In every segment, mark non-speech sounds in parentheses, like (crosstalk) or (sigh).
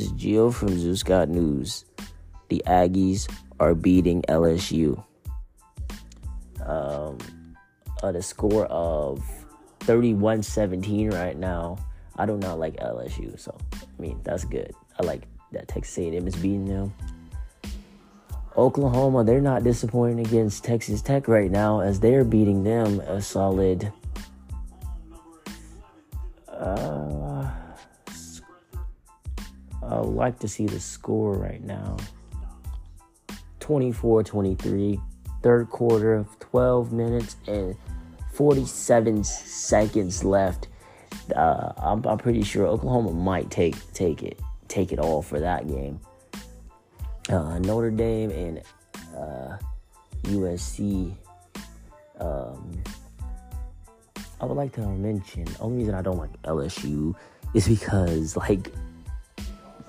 This is Geo from Zeus Got News. The Aggies are beating LSU. Um, at a score of 31 17 right now. I do not like LSU, so I mean, that's good. I like that Texas A&M is beating them. Oklahoma, they're not disappointing against Texas Tech right now as they're beating them a solid. Like to see the score right now 24 23, third quarter of 12 minutes and 47 seconds left. Uh, I'm, I'm pretty sure Oklahoma might take take it take it all for that game. Uh, Notre Dame and uh, USC. Um, I would like to mention. Only reason I don't like LSU is because like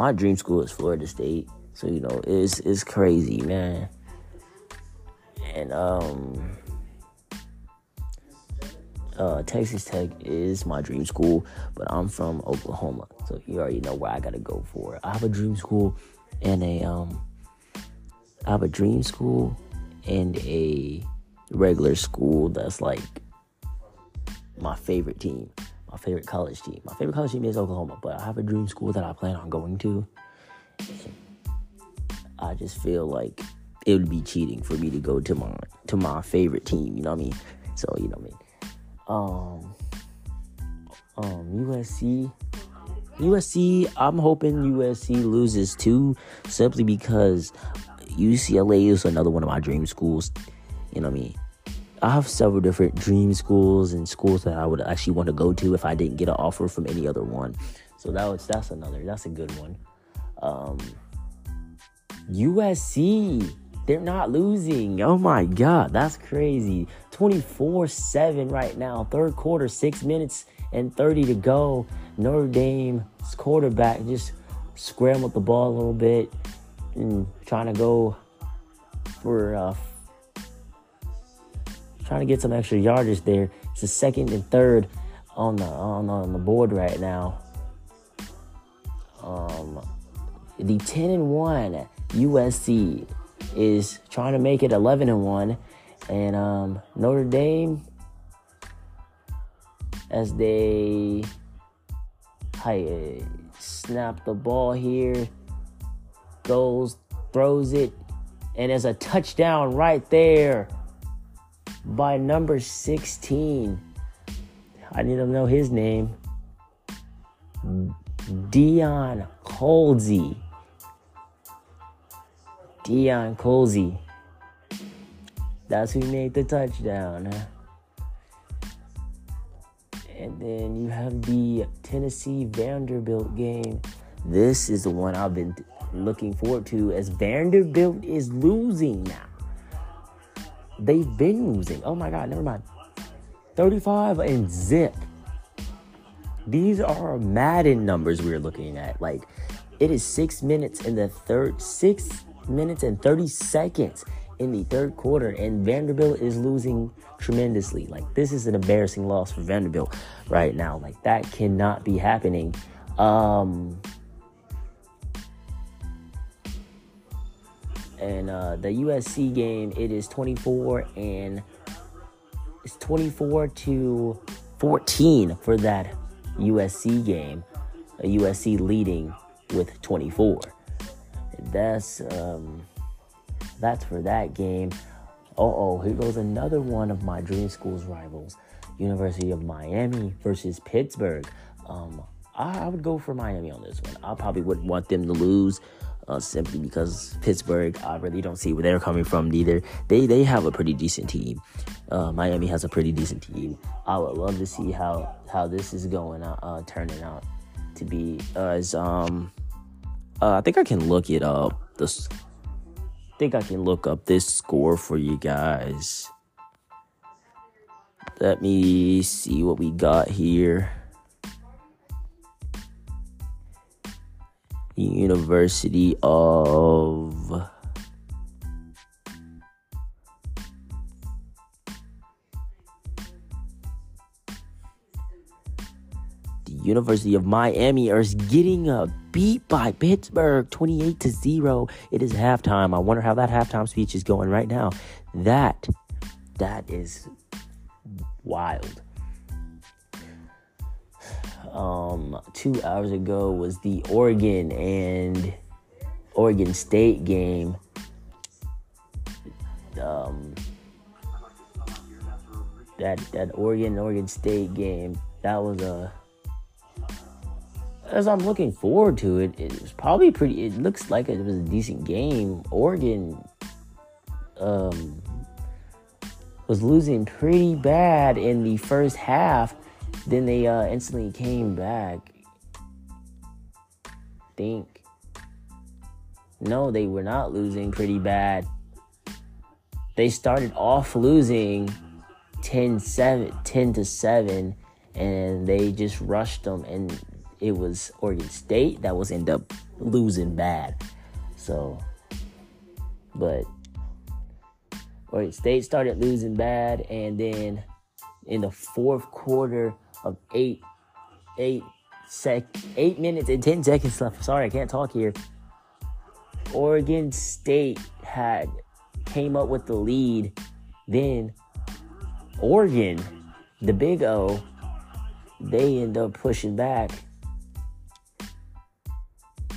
my dream school is Florida State, so you know it's it's crazy, man. And um, uh, Texas Tech is my dream school, but I'm from Oklahoma, so you already know where I gotta go for. I have a dream school and a um, I have a dream school and a regular school that's like my favorite team, my favorite college team. My favorite college team is Oklahoma, but I have a dream school that I plan on going to. I just feel like it would be cheating for me to go to my to my favorite team. You know what I mean? So you know what I mean um, um, USC. USC, I'm hoping USC loses too, simply because UCLA is another one of my dream schools. You know what I mean? I have several different dream schools and schools that I would actually want to go to if I didn't get an offer from any other one. So that was that's another that's a good one. Um, USC. They're not losing. Oh my God, that's crazy. 24 7 right now. Third quarter, six minutes and 30 to go. Notre Dame's quarterback just scrambled the ball a little bit and trying to go for uh, trying to get some extra yardage there. It's the second and third on the on, on the board right now. Um, the 10 and 1 USC is trying to make it 11 and 1 and um, Notre Dame as they hey, snap the ball here goes throws it and there's a touchdown right there by number 16 I need to know his name Deion Colzie Deion Colzie. That's who made the touchdown. And then you have the Tennessee Vanderbilt game. This is the one I've been looking forward to as Vanderbilt is losing now. They've been losing. Oh my God, never mind. 35 and zip. These are Madden numbers we're looking at. Like, it is six minutes in the third, six minutes and 30 seconds in the third quarter, and Vanderbilt is losing tremendously. Like, this is an embarrassing loss for Vanderbilt right now. Like, that cannot be happening. Um, and uh, the USC game, it is 24 and it's 24 to 14 for that USC game. USC leading with 24 that's um, that's for that game. Uh oh, here goes another one of my dream school's rivals, University of Miami versus Pittsburgh. Um, I, I, would go for Miami on this one. I probably wouldn't want them to lose. Uh, simply because Pittsburgh, I really don't see where they're coming from either. They they have a pretty decent team. Uh, Miami has a pretty decent team. I would love to see how how this is going out, uh, turning out to be as um uh, I think I can look it up. This, I think I can look up this score for you guys. Let me see what we got here. The University of the University of Miami is getting a beat by Pittsburgh 28 to 0. It is halftime. I wonder how that halftime speech is going right now. That that is wild. Um 2 hours ago was the Oregon and Oregon State game. Um that that Oregon Oregon State game, that was a as I'm looking forward to it, it was probably pretty. It looks like it was a decent game. Oregon um, was losing pretty bad in the first half. Then they uh, instantly came back. Think. No, they were not losing pretty bad. They started off losing 10 7 10 to 7 and they just rushed them and it was Oregon State that was end up losing bad. So, but Oregon State started losing bad, and then in the fourth quarter of eight, eight sec, eight minutes and ten seconds left. Sorry, I can't talk here. Oregon State had came up with the lead. Then Oregon, the Big O, they end up pushing back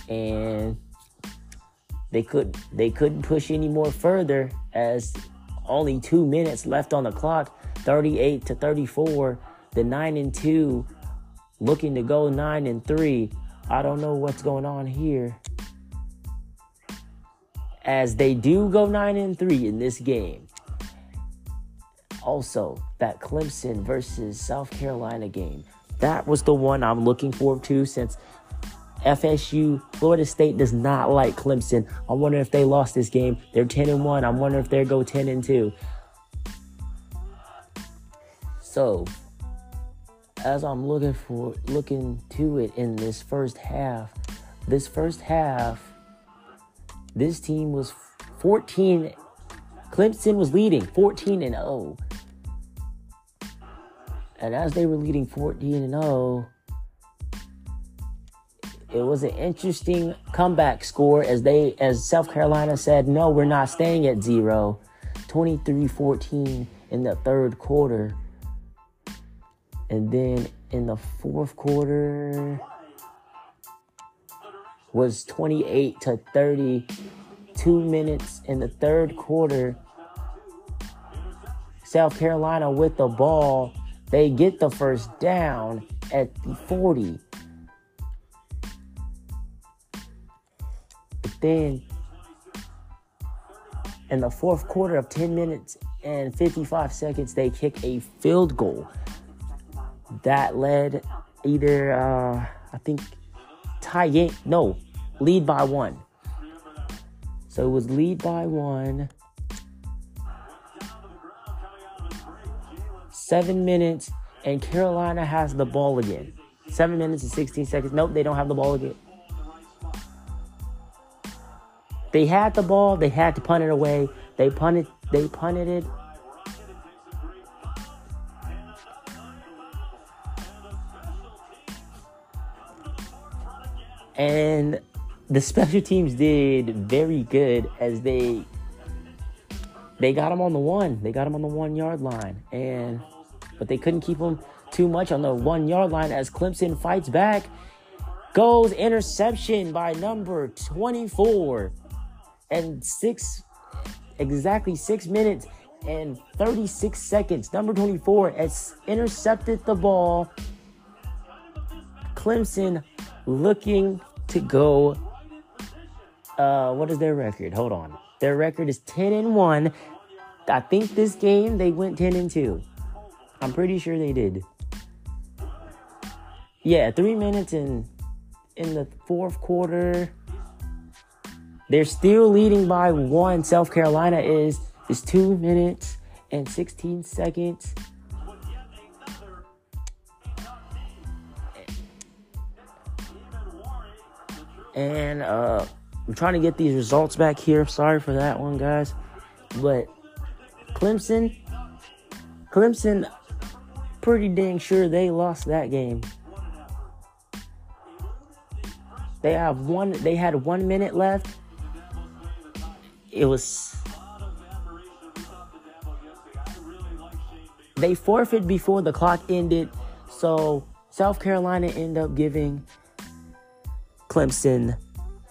and they could they couldn't push any more further as only two minutes left on the clock 38 to 34 the 9 and 2 looking to go 9 and 3 i don't know what's going on here as they do go 9 and 3 in this game also that clemson versus south carolina game that was the one i'm looking forward to since FSU, Florida State does not like Clemson. I wonder if they lost this game. They're 10 and 1. I wonder if they go 10 and 2. So, as I'm looking for looking to it in this first half, this first half, this team was 14 Clemson was leading 14 and 0. And as they were leading 14 and 0, it was an interesting comeback score as they as South Carolina said, "No, we're not staying at 0." 23-14 in the third quarter. And then in the fourth quarter was 28 to 30. 2 minutes in the third quarter. South Carolina with the ball, they get the first down at the 40. But then in the fourth quarter of 10 minutes and 55 seconds, they kick a field goal that led either, uh, I think, tie game. No, lead by one. So it was lead by one. Seven minutes, and Carolina has the ball again. Seven minutes and 16 seconds. Nope, they don't have the ball again. They had the ball. They had to punt it away. They punted. They punted it. And the special teams did very good as they they got him on the one. They got him on the one yard line, and but they couldn't keep him too much on the one yard line as Clemson fights back. Goes interception by number 24 and six, exactly six minutes and 36 seconds. Number 24 has intercepted the ball. Clemson looking to go. Uh, what is their record? Hold on. Their record is 10 and 1. I think this game they went 10 and 2. I'm pretty sure they did. Yeah, three minutes in in the fourth quarter. They're still leading by one. South Carolina is is two minutes and 16 seconds. And uh, I'm trying to get these results back here. Sorry for that one, guys. But Clemson, Clemson, pretty dang sure they lost that game. They have one. They had one minute left. It was. They forfeit before the clock ended, so South Carolina ended up giving Clemson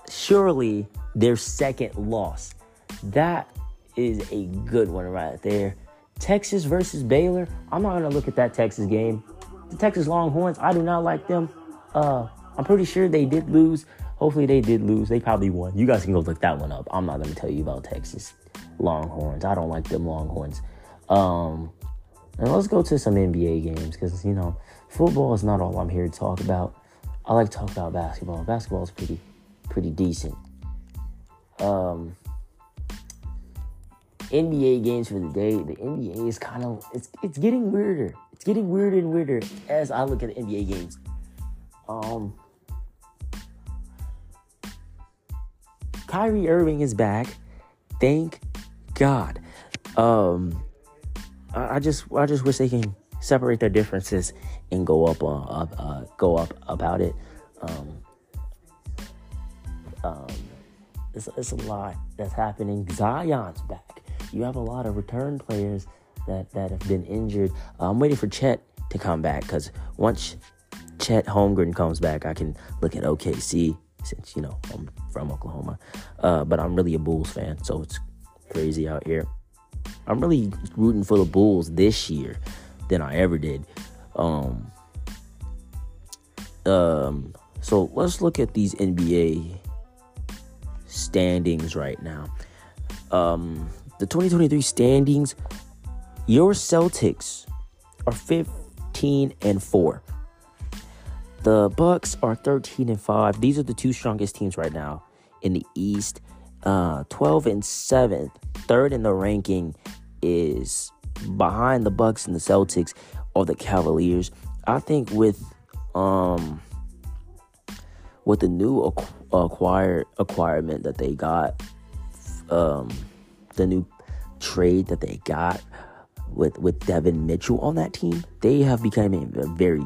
surely their second loss. That is a good one right there. Texas versus Baylor. I'm not gonna look at that Texas game. The Texas Longhorns, I do not like them. Uh, I'm pretty sure they did lose. Hopefully they did lose. They probably won. You guys can go look that one up. I'm not gonna tell you about Texas Longhorns. I don't like them Longhorns. Um, and let's go to some NBA games because you know football is not all I'm here to talk about. I like to talk about basketball. Basketball is pretty pretty decent. Um, NBA games for the day. The NBA is kind of it's it's getting weirder. It's getting weirder and weirder as I look at the NBA games. Um, Kyrie Irving is back. Thank God. Um, I, I just I just wish they can separate their differences and go up uh, uh, go up about it. Um, um, it's, it's a lot that's happening. Zion's back. You have a lot of return players that, that have been injured. I'm waiting for Chet to come back because once Chet Holmgren comes back, I can look at OKC since, you know, I'm from Oklahoma. Uh, but I'm really a Bulls fan, so it's crazy out here. I'm really rooting for the Bulls this year than I ever did. Um, um, so let's look at these NBA standings right now. Um, the 2023 standings, your Celtics are 15 and 4. The Bucks are 13 and 5. These are the two strongest teams right now in the East. Uh, 12 and 7. Third in the ranking is behind the Bucks and the Celtics or the Cavaliers. I think with um with the new acquired acquirement that they got, um, the new trade that they got with with Devin Mitchell on that team, they have become a, a very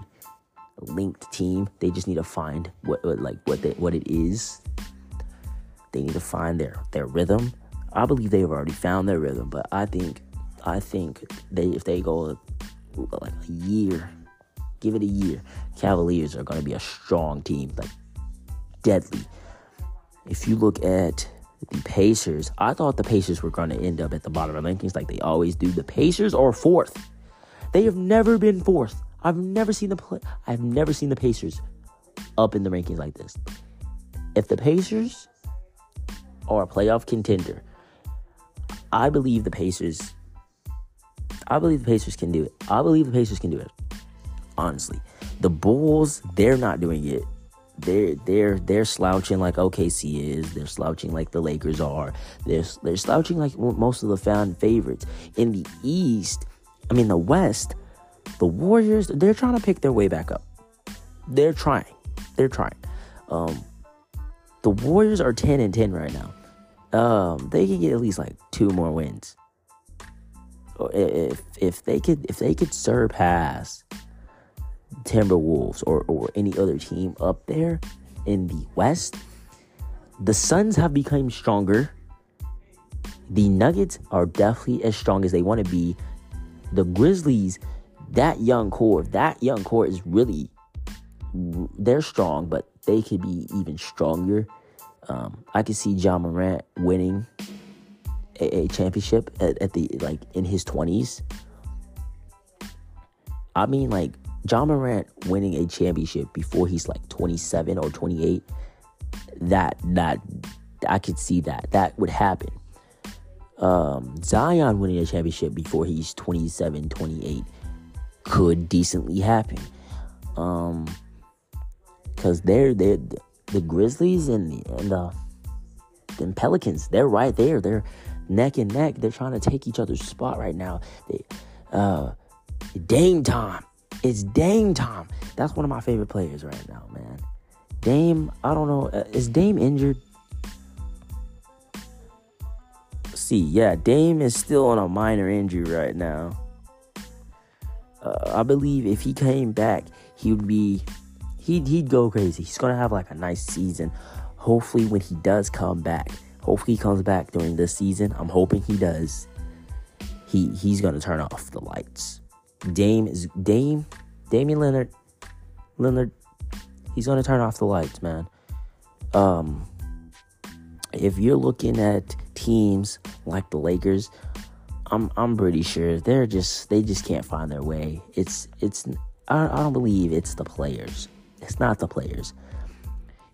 linked team. They just need to find what, what like what they, what it is. They need to find their their rhythm. I believe they've already found their rhythm, but I think I think they if they go like a year, give it a year, Cavaliers are going to be a strong team. Like deadly. If you look at the Pacers, I thought the Pacers were going to end up at the bottom of the rankings like they always do. The Pacers are fourth. They have never been fourth. I've never seen the play. I've never seen the Pacers up in the rankings like this. If the Pacers are a playoff contender, I believe the Pacers. I believe the Pacers can do it. I believe the Pacers can do it. Honestly, the Bulls, they're not doing it they're they're they're slouching like OKC is. They're slouching like the Lakers are. They're they're slouching like most of the fan favorites in the East. I mean the West. The Warriors. They're trying to pick their way back up. They're trying. They're trying. Um, the Warriors are ten and ten right now. Um, they could get at least like two more wins. If if they could if they could surpass Timberwolves or, or any other team up there in the West. The Suns have become stronger. The Nuggets are definitely as strong as they want to be. The Grizzlies, that young core, that young core is really, they're strong, but they could be even stronger. Um, I could see Ja Morant winning a, championship at, at the like in his twenties. I mean, like Ja Morant winning a championship before he's like 27 or 28, that that I could see that that would happen. Um, Zion winning a championship before he's 27, 28 could decently happen. Um, because they're they're the Grizzlies and the and the, the Pelicans, they're right there. They're neck and neck. They're trying to take each other's spot right now. They, uh, Dame time it's Dame time. That's one of my favorite players right now, man. Dame, I don't know. Uh, is Dame injured? See, yeah, Dame is still on a minor injury right now. Uh, I believe if he came back, he would be he'd he'd go crazy. He's gonna have like a nice season. Hopefully, when he does come back, hopefully he comes back during this season. I'm hoping he does. He he's gonna turn off the lights. Dame is Dame, Damian Leonard Leonard He's gonna turn off the lights, man. Um, if you're looking at teams like the Lakers, I'm I'm pretty sure they're just they just can't find their way. It's it's I, I don't believe it's the players. It's not the players.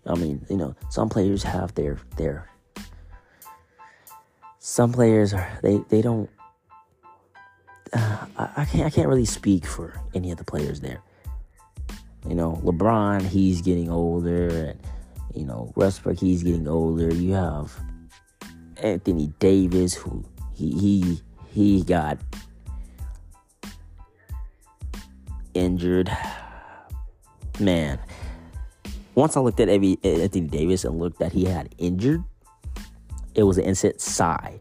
I mean, you know, some players have their their some players are they they don't uh, I, I can't I can't really speak for any of the players there. You know, LeBron, he's getting older and you know, Westbrook, he's getting older. You have Anthony Davis who he he he got injured. Man, once I looked at Anthony Davis and looked that he had injured, it was an instant sigh.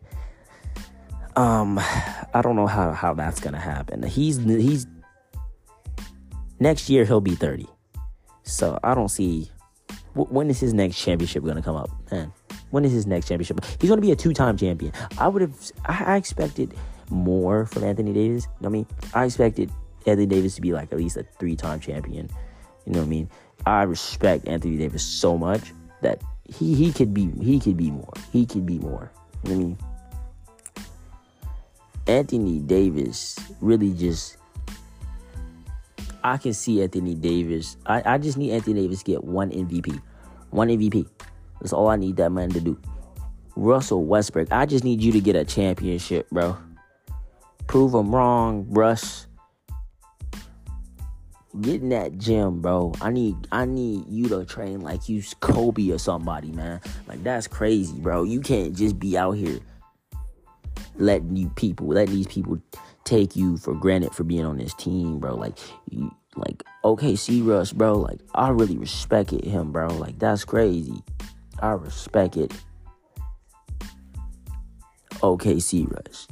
Um, I don't know how, how that's gonna happen. He's he's next year he'll be 30. So I don't see when is his next championship gonna come up, man. When is his next championship? He's gonna be a two-time champion. I would have I, expected more from Anthony Davis. I mean, I expected Anthony Davis to be like at least a three-time champion. You know what I mean? I respect Anthony Davis so much that he he could be he could be more. He could be more. I mean? Anthony Davis really just I can see Anthony Davis. I, I just need Anthony Davis to get one MVP. One MVP. That's all I need that man to do. Russell Westbrook, I just need you to get a championship, bro. Prove him wrong, Russ. Get in that gym, bro. I need I need you to train like you Kobe or somebody, man. Like that's crazy, bro. You can't just be out here letting you people, letting these people take you for granted for being on this team, bro. Like you like OKC Russ, bro. Like I really respect it, him, bro. Like that's crazy. I respect it. OKC Russ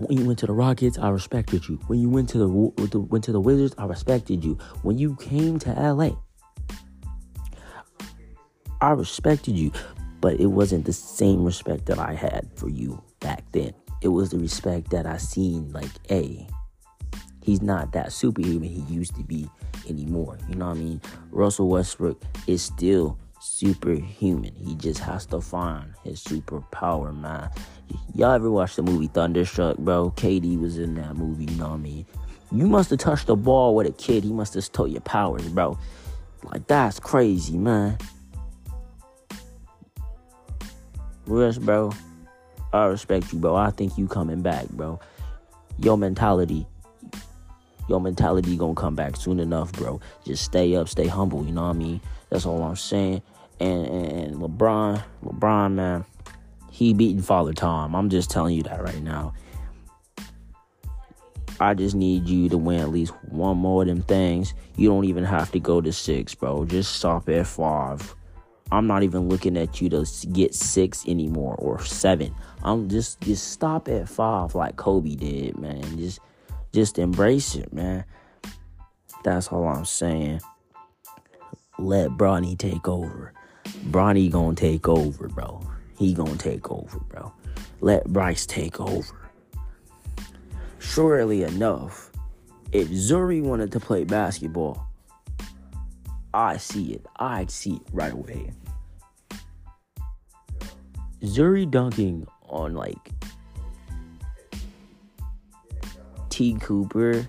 when you went to the Rockets, I respected you. When you went to the, went to the Wizards, I respected you. When you came to LA, I respected you, but it wasn't the same respect that I had for you back then. It was the respect that I seen like, hey, he's not that superhuman he used to be anymore. You know what I mean? Russell Westbrook is still superhuman. He just has to find his superpower, man. Y'all ever watch the movie Thunderstruck, bro? KD was in that movie, you know what I mean? You must have touched the ball with a kid. He must have stole your powers, bro. Like, that's crazy, man. Russ, bro, I respect you, bro. I think you coming back, bro. Your mentality, your mentality gonna come back soon enough, bro. Just stay up, stay humble, you know what I mean? That's all I'm saying. And, and, and LeBron, LeBron, man, he beating Father Tom. I'm just telling you that right now. I just need you to win at least one more of them things. You don't even have to go to six, bro. Just stop at five. I'm not even looking at you to get six anymore or seven. I'm just just stop at five like Kobe did, man. Just just embrace it, man. That's all I'm saying. Let Bronny take over. Bronny gonna take over, bro he gonna take over, bro. Let Bryce take over. Surely enough, if Zuri wanted to play basketball, I see it. I'd see it right away. Zuri dunking on like T. Cooper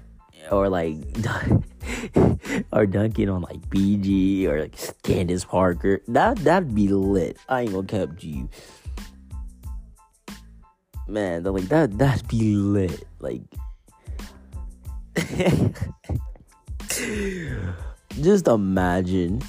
or like (laughs) (laughs) or dunking on like BG or like Candace Parker. That that'd be lit. I ain't gonna kept you. Man, like that that'd be lit. Like (laughs) just imagine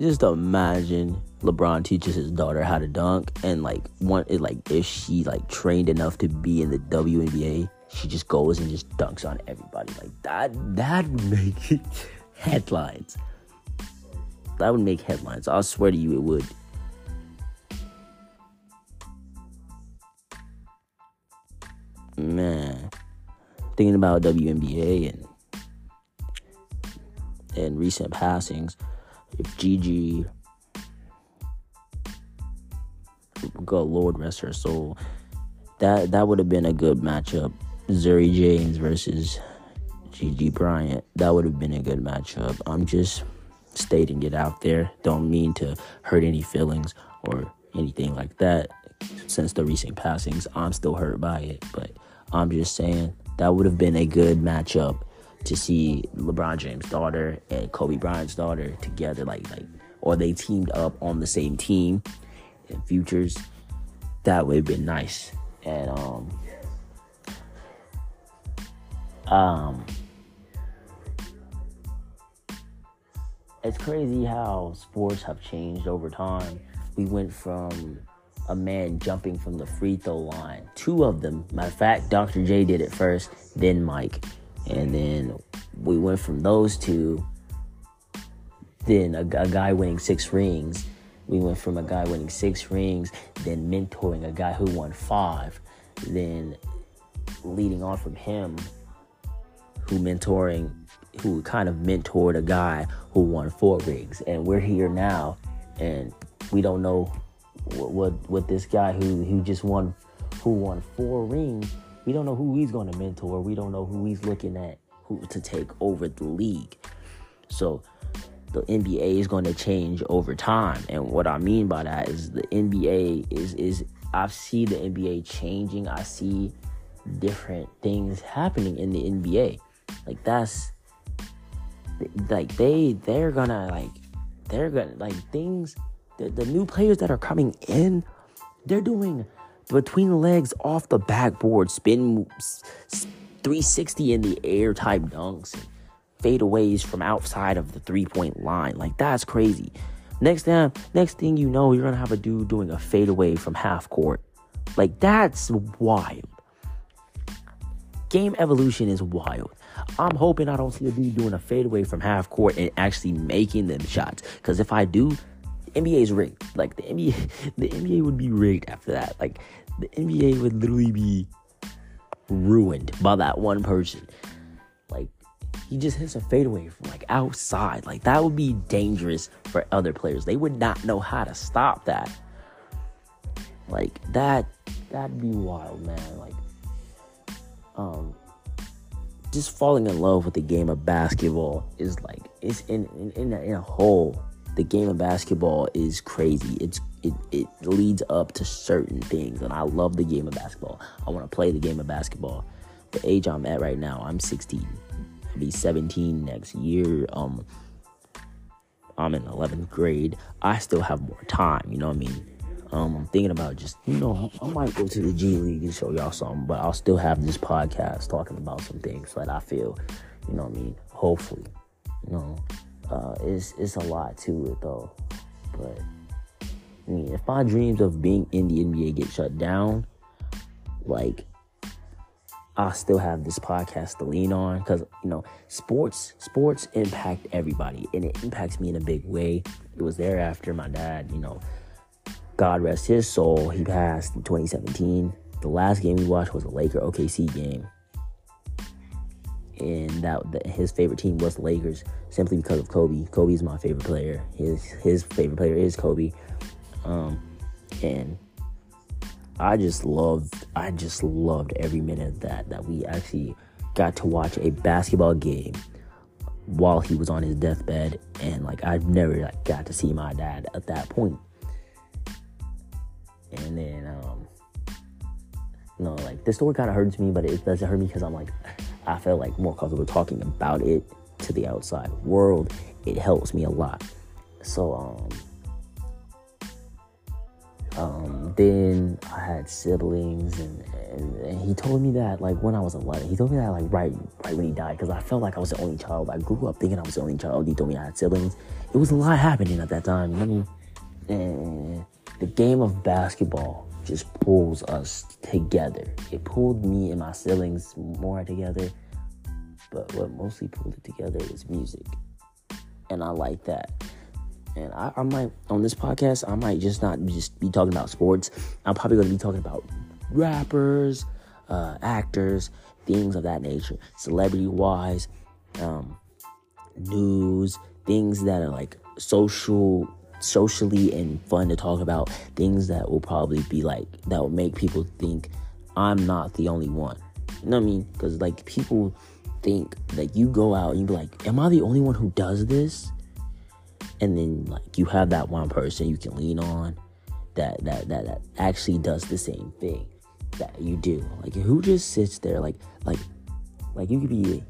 just imagine LeBron teaches his daughter how to dunk and like one like if she like trained enough to be in the WNBA she just goes and just dunks on everybody. Like that that would make (laughs) headlines. That would make headlines. I'll swear to you it would. Man. Thinking about WNBA and and recent passings. If Gigi, God Lord rest her soul, that that would have been a good matchup. Zuri James versus Gigi Bryant. That would have been a good matchup. I'm just stating it out there. Don't mean to hurt any feelings or anything like that. Since the recent passings, I'm still hurt by it, but I'm just saying that would have been a good matchup to see LeBron James' daughter and Kobe Bryant's daughter together, like like, or they teamed up on the same team in futures. That would have been nice. And um, um, it's crazy how sports have changed over time. We went from a man jumping from the free throw line. Two of them. Matter of fact, Dr. J did it first, then Mike. And then we went from those two, then a, a guy winning six rings. We went from a guy winning six rings, then mentoring a guy who won five, then leading on from him, mentoring, who kind of mentored a guy who won four rings. And we're here now, and we don't know what what, what this guy who who just won who won four rings. We don't know who he's going to mentor. We don't know who he's looking at who to take over the league. So the NBA is going to change over time, and what I mean by that is the NBA is is I see the NBA changing. I see different things happening in the NBA. Like that's like they they're gonna like they're gonna like things the, the new players that are coming in, they're doing between legs off the backboard spin moves, 360 in the air type dunks, fadeaways from outside of the three point line. Like that's crazy. Next time, next thing you know, you're gonna have a dude doing a fadeaway from half court. Like that's wild. Game evolution is wild. I'm hoping I don't see a dude doing a fadeaway from half court and actually making them shots. Because if I do, NBA is rigged. Like the NBA, (laughs) the NBA would be rigged after that. Like the NBA would literally be ruined by that one person. Like he just hits a fadeaway from like outside. Like that would be dangerous for other players. They would not know how to stop that. Like that, that'd be wild, man. Like, um, just falling in love with the game of basketball is like it's in in in a, in a whole the game of basketball is crazy. It's it, it leads up to certain things, and I love the game of basketball. I want to play the game of basketball. The age I'm at right now, I'm 16. I'll be 17 next year. Um, I'm in 11th grade. I still have more time. You know what I mean? Um, I'm thinking about just you know I might go to the G League and show y'all something, but I'll still have this podcast talking about some things that I feel, you know what I mean. Hopefully, you know uh, it's it's a lot to it though. But I mean, if my dreams of being in the NBA get shut down, like I still have this podcast to lean on because you know sports sports impact everybody and it impacts me in a big way. It was there after my dad, you know, God rest his soul, he passed in 2017. The last game we watched was a Laker OKC game and that, his favorite team was the Lakers simply because of Kobe. Kobe's my favorite player. His his favorite player is Kobe, um, and I just loved I just loved every minute of that that we actually got to watch a basketball game while he was on his deathbed, and like I've never like, got to see my dad at that point. And then, um, know, like this story kind of hurts me, but it doesn't hurt me because I'm like I feel like more comfortable talking about it to the outside world. It helps me a lot. So um um, then I had siblings, and, and, and, he told me that like when I was 11, he told me that like right right when he died, because I felt like I was the only child. I grew up thinking I was the only child. He told me I had siblings. It was a lot happening at that time. I mean, and the game of basketball just pulls us together. It pulled me and my siblings more together, but what mostly pulled it together is music. And I like that. And I, I might, on this podcast, I might just not just be talking about sports. I'm probably going to be talking about rappers, uh, actors, things of that nature, celebrity wise. Um, news, things that are like social socially and fun to talk about, things that will probably be like that will make people think I'm not the only one. You know what I mean? Because like people think that you go out and you be like, Am I the only one who does this? And then like you have that one person you can lean on that that that, that actually does the same thing that you do. Like who just sits there like like like you could be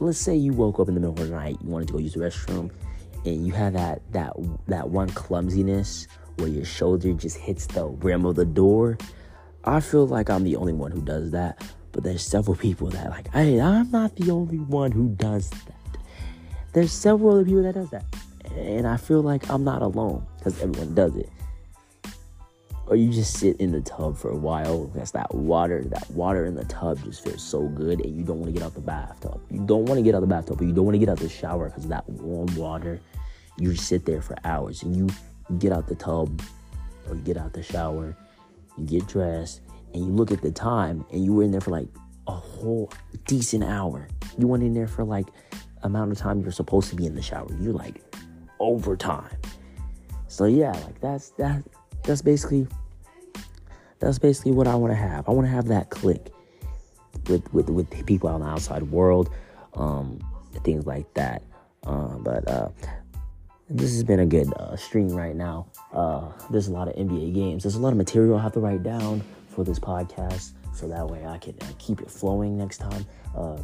let's say you woke up in the middle of the night, you wanted to go use the restroom, and you have that that that one clumsiness where your shoulder just hits the rim of the door. I feel like I'm the only one who does that, but there's several people that like, hey, I'm not the only one who does that. There's several other people that does that, and I feel like I'm not alone because everyone does it or you just sit in the tub for a while. That's that water. That water in the tub just feels so good, and you don't want to get out the bathtub. You don't want to get out the bathtub, but you don't want to get out the shower because that warm water. You sit there for hours, and you get out the tub or you get out the shower, you get dressed, and you look at the time, and you were in there for like a whole decent hour. You went in there for like amount of time you're supposed to be in the shower. You're like overtime. So yeah, like that's that that's basically that's basically what I want to have. I want to have that click with with with people out in the outside world, um, things like that. Um, but uh, this has been a good uh, stream right now. Uh, there's a lot of NBA games. There's a lot of material I have to write down for this podcast, so that way I can uh, keep it flowing next time. Uh,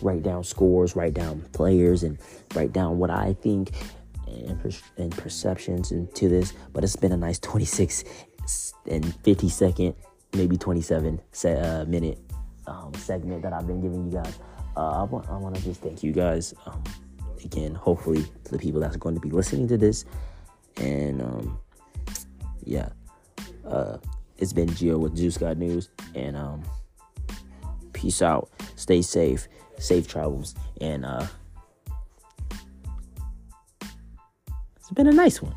write down scores, write down players, and write down what I think and, per- and perceptions into this, but it's been a nice 26 and 50 second, maybe 27 se- uh, minute um, segment that I've been giving you guys. Uh, I want I want to just thank you guys um, again. Hopefully, to the people that's going to be listening to this, and um, yeah, uh, it's been Gio with Juice God News, and um, peace out. Stay safe, safe travels, and uh. It's been a nice one.